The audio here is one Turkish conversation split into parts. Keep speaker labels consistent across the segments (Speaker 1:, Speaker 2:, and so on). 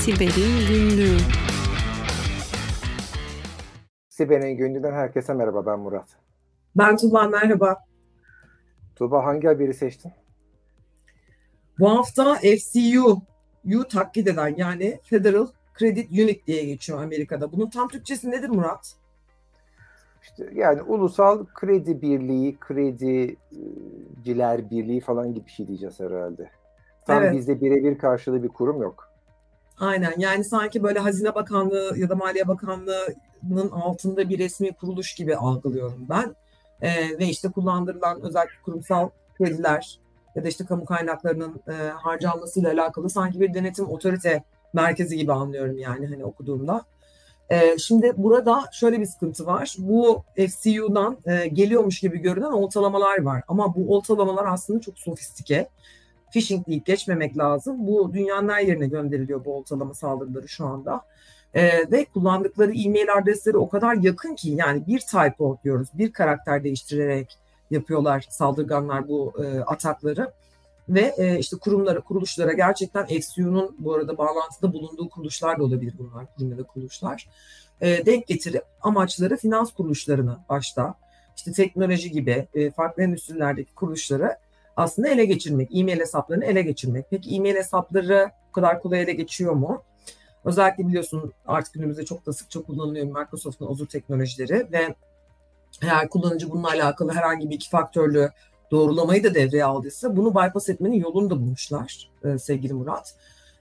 Speaker 1: Siber'in Günlüğü
Speaker 2: Siber'in Günlüğü'nden herkese merhaba ben Murat.
Speaker 3: Ben Tuba merhaba.
Speaker 2: Tuba hangi haberi seçtin?
Speaker 3: Bu hafta FCU taklit eden yani Federal Credit Unit diye geçiyor Amerika'da. Bunun tam Türkçesi nedir Murat?
Speaker 2: İşte yani ulusal kredi birliği, krediciler birliği falan gibi bir şey diyeceğiz herhalde. Tam evet. bizde birebir karşılığı bir kurum yok.
Speaker 3: Aynen yani sanki böyle Hazine Bakanlığı ya da Maliye Bakanlığı'nın altında bir resmi kuruluş gibi algılıyorum ben. Ee, ve işte kullandırılan özellikle kurumsal krediler ya da işte kamu kaynaklarının e, harcanmasıyla alakalı sanki bir denetim otorite merkezi gibi anlıyorum yani hani okuduğumda. E, şimdi burada şöyle bir sıkıntı var. Bu FCU'dan e, geliyormuş gibi görünen oltalamalar var. Ama bu oltalamalar aslında çok sofistike. Phishing deyip geçmemek lazım. Bu dünyanın her yerine gönderiliyor bu oltalama saldırıları şu anda. E, ve kullandıkları e-mail adresleri o kadar yakın ki yani bir typo diyoruz, bir karakter değiştirerek yapıyorlar saldırganlar bu e, atakları ve e, işte kurumlara, kuruluşlara gerçekten FCU'nun bu arada bağlantıda bulunduğu kuruluşlar da olabilir bunlar, kurum ya da kuruluşlar. E, denk getirip amaçları finans kuruluşlarını başta, işte teknoloji gibi e, farklı endüstrilerdeki kuruluşları aslında ele geçirmek, e-mail hesaplarını ele geçirmek. Peki e-mail hesapları bu kadar kolay ele geçiyor mu? Özellikle biliyorsun artık günümüzde çok da sıkça kullanılıyor Microsoft'un Azure teknolojileri ve eğer kullanıcı bununla alakalı herhangi bir iki faktörlü doğrulamayı da devreye aldıysa bunu bypass etmenin yolunu da bulmuşlar e, sevgili Murat.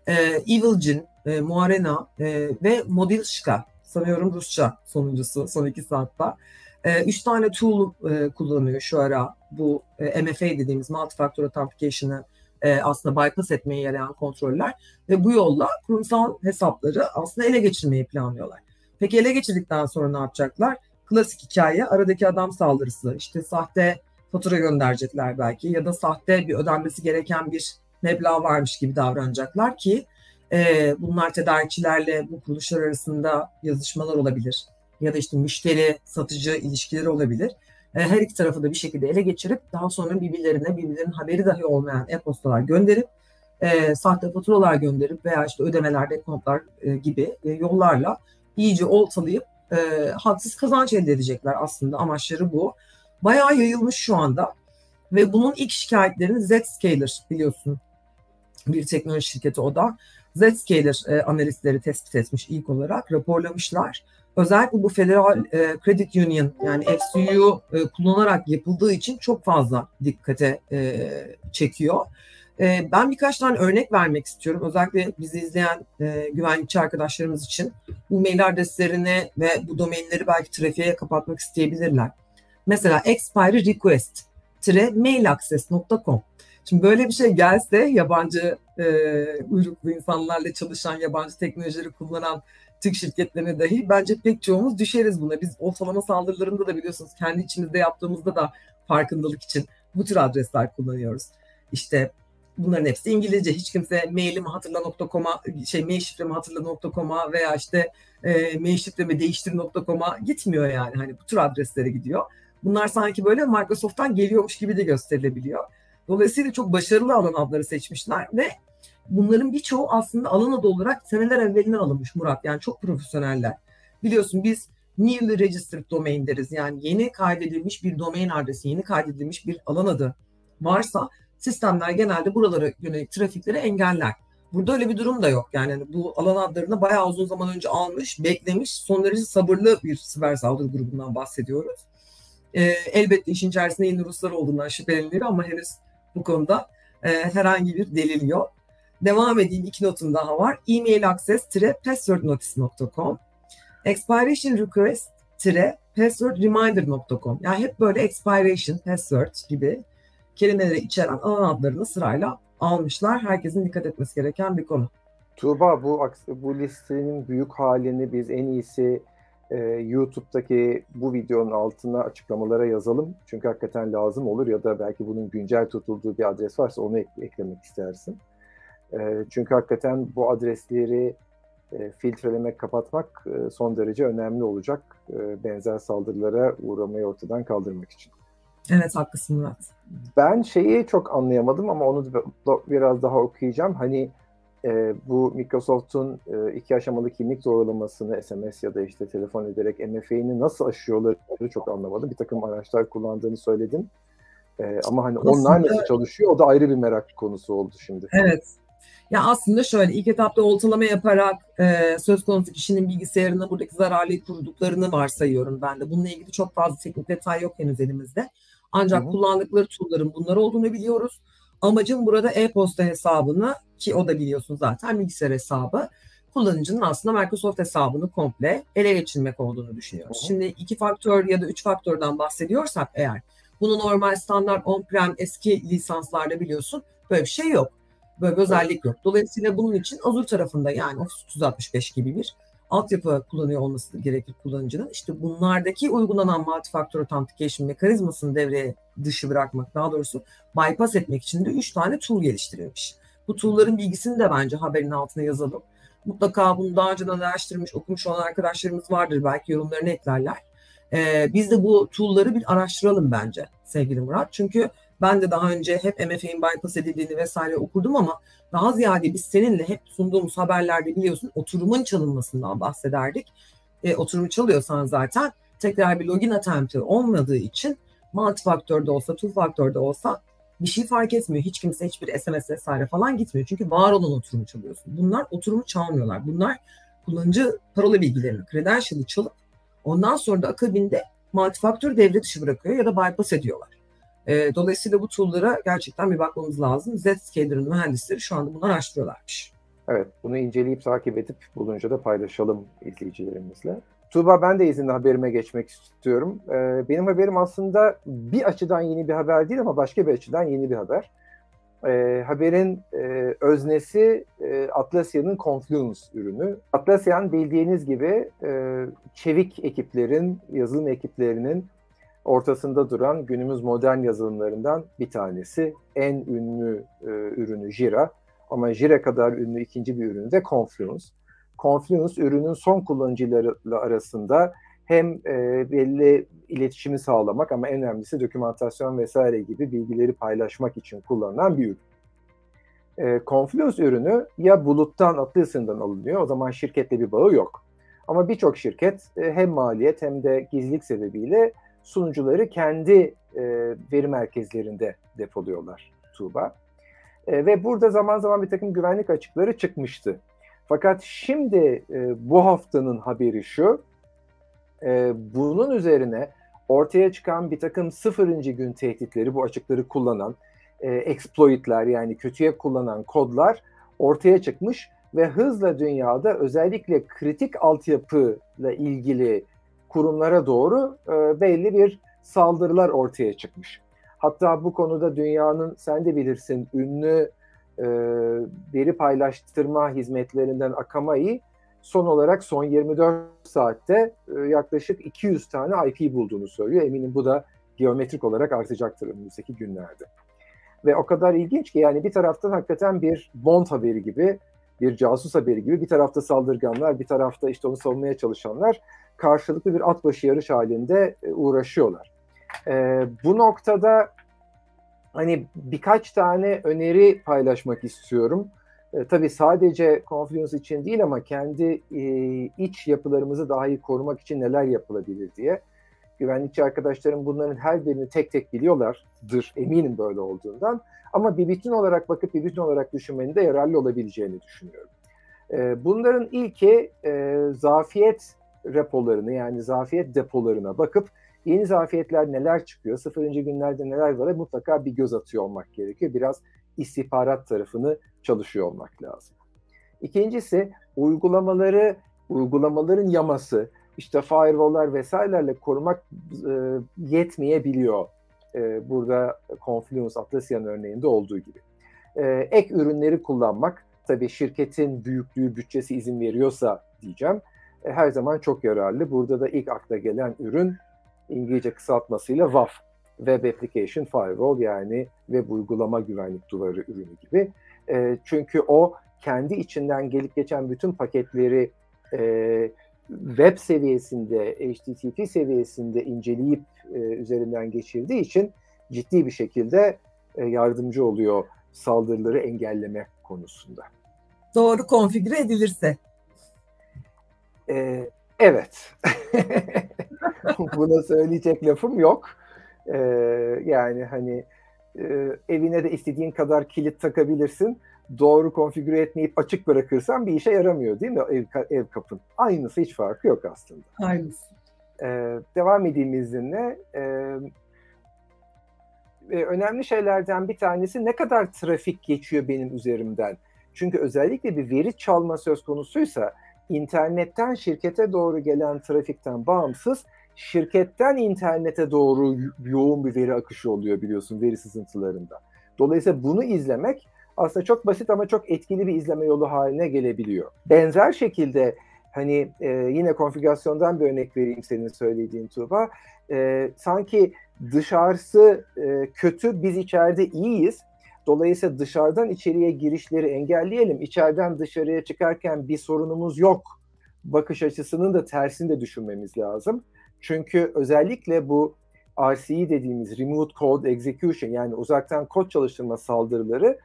Speaker 3: E, Evil Jin, e, Muarena e, ve Modilshka sanıyorum Rusça sonuncusu son iki saatte. E, üç tane tool e, kullanıyor şu ara bu e, MFA dediğimiz Multi-Factor Authentication'ı e, aslında bypass etmeye yarayan kontroller ve bu yolla kurumsal hesapları aslında ele geçirmeyi planlıyorlar. Peki ele geçirdikten sonra ne yapacaklar? Klasik hikaye aradaki adam saldırısı işte sahte fatura gönderecekler belki ya da sahte bir ödenmesi gereken bir meblağ varmış gibi davranacaklar ki e, bunlar tedarikçilerle bu kuruluşlar arasında yazışmalar olabilir ya da işte müşteri satıcı ilişkileri olabilir. E, her iki tarafı da bir şekilde ele geçirip daha sonra birbirlerine birbirlerinin haberi dahi olmayan e-postalar gönderip e, sahte faturalar gönderip veya işte ödemeler, dekontlar e, gibi e, yollarla iyice oltalayıp e, haksız kazanç elde edecekler aslında amaçları bu bayağı yayılmış şu anda. Ve bunun ilk şikayetlerini Zscaler biliyorsun bir teknoloji şirketi o da. Zscaler e, analistleri tespit etmiş ilk olarak raporlamışlar. Özellikle bu Federal e, Credit Union yani FCU e, kullanarak yapıldığı için çok fazla dikkate e, çekiyor. E, ben birkaç tane örnek vermek istiyorum. Özellikle bizi izleyen e, güvenlikçi arkadaşlarımız için bu mail adreslerini ve bu domainleri belki trafiğe kapatmak isteyebilirler. Mesela expiry request mailaccess.com Şimdi böyle bir şey gelse yabancı e, uyruklu insanlarla çalışan, yabancı teknolojileri kullanan Türk şirketlerine dahi bence pek çoğumuz düşeriz buna. Biz ortalama saldırılarında da biliyorsunuz kendi içimizde yaptığımızda da farkındalık için bu tür adresler kullanıyoruz. İşte bunların hepsi İngilizce. Hiç kimse mailimi hatırla.com'a şey mail şifremi hatırla.com'a veya işte e, mail şifremi değiştir.com'a gitmiyor yani. Hani bu tür adreslere gidiyor. Bunlar sanki böyle Microsoft'tan geliyormuş gibi de gösterilebiliyor. Dolayısıyla çok başarılı alan adları seçmişler ve bunların birçoğu aslında alan adı olarak seneler evvelinden alınmış Murat. Yani çok profesyoneller. Biliyorsun biz newly registered domain deriz. Yani yeni kaydedilmiş bir domain adresi, yeni kaydedilmiş bir alan adı varsa sistemler genelde buralara yönelik trafikleri engeller. Burada öyle bir durum da yok. Yani hani bu alan adlarını bayağı uzun zaman önce almış, beklemiş, son derece sabırlı bir siber saldırı grubundan bahsediyoruz. E, elbette işin içerisinde yeni Ruslar olduğundan şüphelenilir ama henüz bu konuda e, herhangi bir delil yok. Devam edeyim iki notum daha var. Email access-passwordnotice.com expiration request-passwordreminder.com yani hep böyle expiration, password gibi kelimeleri içeren alan adlarını sırayla almışlar. Herkesin dikkat etmesi gereken bir konu.
Speaker 2: Tuğba bu bu listenin büyük halini biz en iyisi e, YouTube'daki bu videonun altına açıklamalara yazalım. Çünkü hakikaten lazım olur ya da belki bunun güncel tutulduğu bir adres varsa onu ek- eklemek istersin. E, çünkü hakikaten bu adresleri e, filtrelemek, kapatmak e, son derece önemli olacak e, benzer saldırılara uğramayı ortadan kaldırmak için.
Speaker 3: Evet haklısın Murat.
Speaker 2: Ben şeyi çok anlayamadım ama onu biraz daha okuyacağım. Hani e, bu Microsoft'un e, iki aşamalı kimlik doğrulamasını SMS ya da işte telefon ederek MFA'ni nasıl aşıyorları çok anlamadım. Bir takım araçlar kullandığını söyledin. E, ama hani aslında, onlar nasıl çalışıyor o da ayrı bir merak konusu oldu şimdi.
Speaker 3: Evet. Ya aslında şöyle ilk etapta oltalama yaparak e, söz konusu kişinin bilgisayarına buradaki zararlıyı kurduklarını varsayıyorum ben de. Bununla ilgili çok fazla teknik detay yok henüz elimizde. Ancak Hı-hı. kullandıkları tool'ların bunlar olduğunu biliyoruz. Amacım burada e-posta hesabını ki o da biliyorsun zaten bilgisayar hesabı kullanıcının aslında Microsoft hesabını komple ele geçirmek olduğunu düşünüyoruz. Hı-hı. Şimdi iki faktör ya da üç faktörden bahsediyorsak eğer bunu normal standart on-prem eski lisanslarda biliyorsun böyle bir şey yok. Böyle bir özellik yok. Dolayısıyla bunun için Azure tarafında yani Office 365 gibi bir altyapı kullanıyor olması gerekir kullanıcının. İşte bunlardaki uygulanan multi-factor authentication mekanizmasını devreye dışı bırakmak, daha doğrusu bypass etmek için de 3 tane tool geliştirilmiş. Bu tool'ların bilgisini de bence haberin altına yazalım. Mutlaka bunu daha önceden araştırmış, okumuş olan arkadaşlarımız vardır. Belki yorumlarını eklerler. Ee, biz de bu tool'ları bir araştıralım bence sevgili Murat. Çünkü ben de daha önce hep MFA'nin bypass edildiğini vesaire okudum ama daha ziyade biz seninle hep sunduğumuz haberlerde biliyorsun oturumun çalınmasından bahsederdik. E, oturumu çalıyorsan zaten tekrar bir login attempt'i olmadığı için multifaktörde olsa, two faktörde olsa bir şey fark etmiyor. Hiç kimse hiçbir SMS vesaire falan gitmiyor. Çünkü var olan oturumu çalıyorsun. Bunlar oturumu çalmıyorlar. Bunlar kullanıcı parola bilgilerini, credential'ı çalıp ondan sonra da akabinde multifaktör devre dışı bırakıyor ya da bypass ediyorlar. E, dolayısıyla bu tool'lara gerçekten bir bakmamız lazım. Zscaler'ın mühendisleri şu anda bunu araştırıyorlarmış.
Speaker 2: Evet, bunu inceleyip takip edip bulunca da paylaşalım izleyicilerimizle. Tuğba ben de izinle haberime geçmek istiyorum. Ee, benim haberim aslında bir açıdan yeni bir haber değil ama başka bir açıdan yeni bir haber. Ee, haberin e, öznesi e, Atlassian'ın Confluence ürünü. Atlassian bildiğiniz gibi e, çevik ekiplerin, yazılım ekiplerinin ortasında duran günümüz modern yazılımlarından bir tanesi. En ünlü e, ürünü Jira ama Jira kadar ünlü ikinci bir ürünü de Confluence. Confluence ürünün son kullanıcılarıyla arasında hem e, belli iletişimi sağlamak ama en önemlisi dokümantasyon vesaire gibi bilgileri paylaşmak için kullanılan bir ürün. E, Confluence ürünü ya buluttan Atlassian'dan alınıyor o zaman şirketle bir bağı yok. Ama birçok şirket e, hem maliyet hem de gizlilik sebebiyle sunucuları kendi e, veri merkezlerinde depoluyorlar Tuğba. E, ve burada zaman zaman bir takım güvenlik açıkları çıkmıştı. Fakat şimdi e, bu haftanın haberi şu, e, bunun üzerine ortaya çıkan bir takım sıfırıncı gün tehditleri, bu açıkları kullanan, e, exploitler yani kötüye kullanan kodlar ortaya çıkmış ve hızla dünyada özellikle kritik altyapıyla ilgili kurumlara doğru e, belli bir saldırılar ortaya çıkmış. Hatta bu konuda dünyanın sen de bilirsin ünlü e, veri paylaştırma hizmetlerinden Akamai son olarak son 24 saatte e, yaklaşık 200 tane IP bulduğunu söylüyor. Eminim bu da geometrik olarak artacaktır önümüzdeki günlerde. Ve o kadar ilginç ki yani bir taraftan hakikaten bir bond haberi gibi, bir casus haberi gibi bir tarafta saldırganlar, bir tarafta işte onu savunmaya çalışanlar karşılıklı bir at başı yarış halinde e, uğraşıyorlar. E, bu noktada hani birkaç tane öneri paylaşmak istiyorum. E, tabii sadece Confluence için değil ama kendi e, iç yapılarımızı daha iyi korumak için neler yapılabilir diye. Güvenlikçi arkadaşlarım bunların her birini tek tek biliyorlardır. Eminim böyle olduğundan. Ama bir bütün olarak bakıp bir bütün olarak düşünmenin de yararlı olabileceğini düşünüyorum. E, bunların ilki e, zafiyet repolarını yani zafiyet depolarına bakıp yeni zafiyetler neler çıkıyor, sıfırıncı günlerde neler var mutlaka bir göz atıyor olmak gerekiyor. Biraz istihbarat tarafını çalışıyor olmak lazım. İkincisi uygulamaları, uygulamaların yaması, işte firewall'lar vesairelerle korumak e, yetmeyebiliyor. E, burada Confluence Atlassian örneğinde olduğu gibi. E, ek ürünleri kullanmak, tabii şirketin büyüklüğü, bütçesi izin veriyorsa diyeceğim e, her zaman çok yararlı. Burada da ilk akla gelen ürün İngilizce kısaltmasıyla WAF, Web Application Firewall yani web uygulama güvenlik duvarı ürünü gibi. E, çünkü o kendi içinden gelip geçen bütün paketleri e, web seviyesinde, HTTP seviyesinde inceleyip e, üzerinden geçirdiği için ciddi bir şekilde e, yardımcı oluyor saldırıları engelleme konusunda.
Speaker 3: Doğru konfigüre edilirse.
Speaker 2: Ee, evet. Buna söyleyecek lafım yok. Ee, yani hani e, evine de istediğin kadar kilit takabilirsin. Doğru konfigüre etmeyip açık bırakırsan bir işe yaramıyor değil mi ev, ev kapın? Aynısı hiç farkı yok aslında.
Speaker 3: Aynısı.
Speaker 2: Ee, devam edeyim izninle. Ee, önemli şeylerden bir tanesi ne kadar trafik geçiyor benim üzerimden. Çünkü özellikle bir veri çalma söz konusuysa internetten şirkete doğru gelen trafikten bağımsız şirketten internete doğru yoğun bir veri akışı oluyor biliyorsun veri sızıntılarında. Dolayısıyla bunu izlemek aslında çok basit ama çok etkili bir izleme yolu haline gelebiliyor. Benzer şekilde hani e, yine konfigürasyondan bir örnek vereyim senin söylediğin Tuğba. E, sanki dışarısı e, kötü, biz içeride iyiyiz. Dolayısıyla dışarıdan içeriye girişleri engelleyelim. İçeriden dışarıya çıkarken bir sorunumuz yok. Bakış açısının da tersini de düşünmemiz lazım. Çünkü özellikle bu RCE dediğimiz Remote Code Execution yani uzaktan kod çalıştırma saldırıları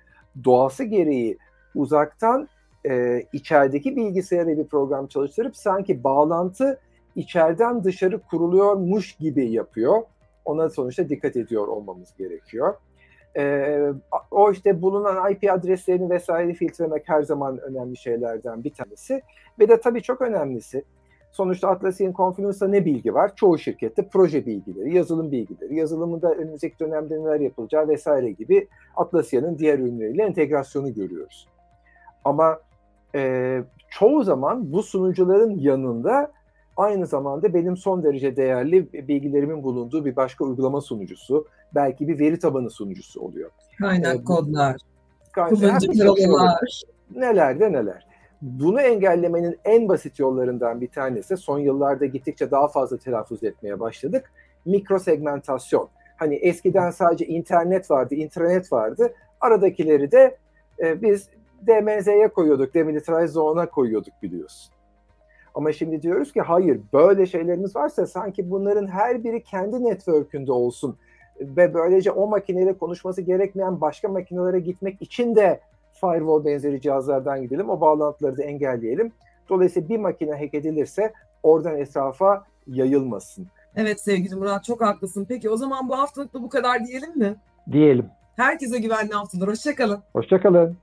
Speaker 2: doğası gereği uzaktan e, içerideki bilgisayara bir program çalıştırıp sanki bağlantı içeriden dışarı kuruluyormuş gibi yapıyor. Ona sonuçta dikkat ediyor olmamız gerekiyor. E, o işte bulunan IP adreslerini vesaire filtremek her zaman önemli şeylerden bir tanesi. Ve de tabii çok önemlisi sonuçta Atlassian Confidence'da ne bilgi var? Çoğu şirkette proje bilgileri, yazılım bilgileri, yazılımında önümüzdeki dönemde neler yapılacağı vesaire gibi Atlassian'ın diğer ürünleriyle entegrasyonu görüyoruz. Ama e, çoğu zaman bu sunucuların yanında aynı zamanda benim son derece değerli bilgilerimin bulunduğu bir başka uygulama sunucusu, belki bir veri tabanı sunucusu oluyor.
Speaker 3: Kaynak ee, kodlar,
Speaker 2: kullanıcı kırılımlar. Neler de neler. Bunu engellemenin en basit yollarından bir tanesi, son yıllarda gittikçe daha fazla telaffuz etmeye başladık, mikro segmentasyon. Hani eskiden sadece internet vardı, intranet vardı. Aradakileri de e, biz DMZ'ye koyuyorduk, Demilitarized Zone'a koyuyorduk biliyorsun. Ama şimdi diyoruz ki hayır böyle şeylerimiz varsa sanki bunların her biri kendi network'ünde olsun ve böylece o makineyle konuşması gerekmeyen başka makinelere gitmek için de firewall benzeri cihazlardan gidelim. O bağlantıları da engelleyelim. Dolayısıyla bir makine hack edilirse oradan etrafa yayılmasın.
Speaker 3: Evet sevgili Murat çok haklısın. Peki o zaman bu haftalık da bu kadar diyelim mi?
Speaker 2: Diyelim.
Speaker 3: Herkese güvenli haftalar. Hoşçakalın.
Speaker 2: Hoşçakalın.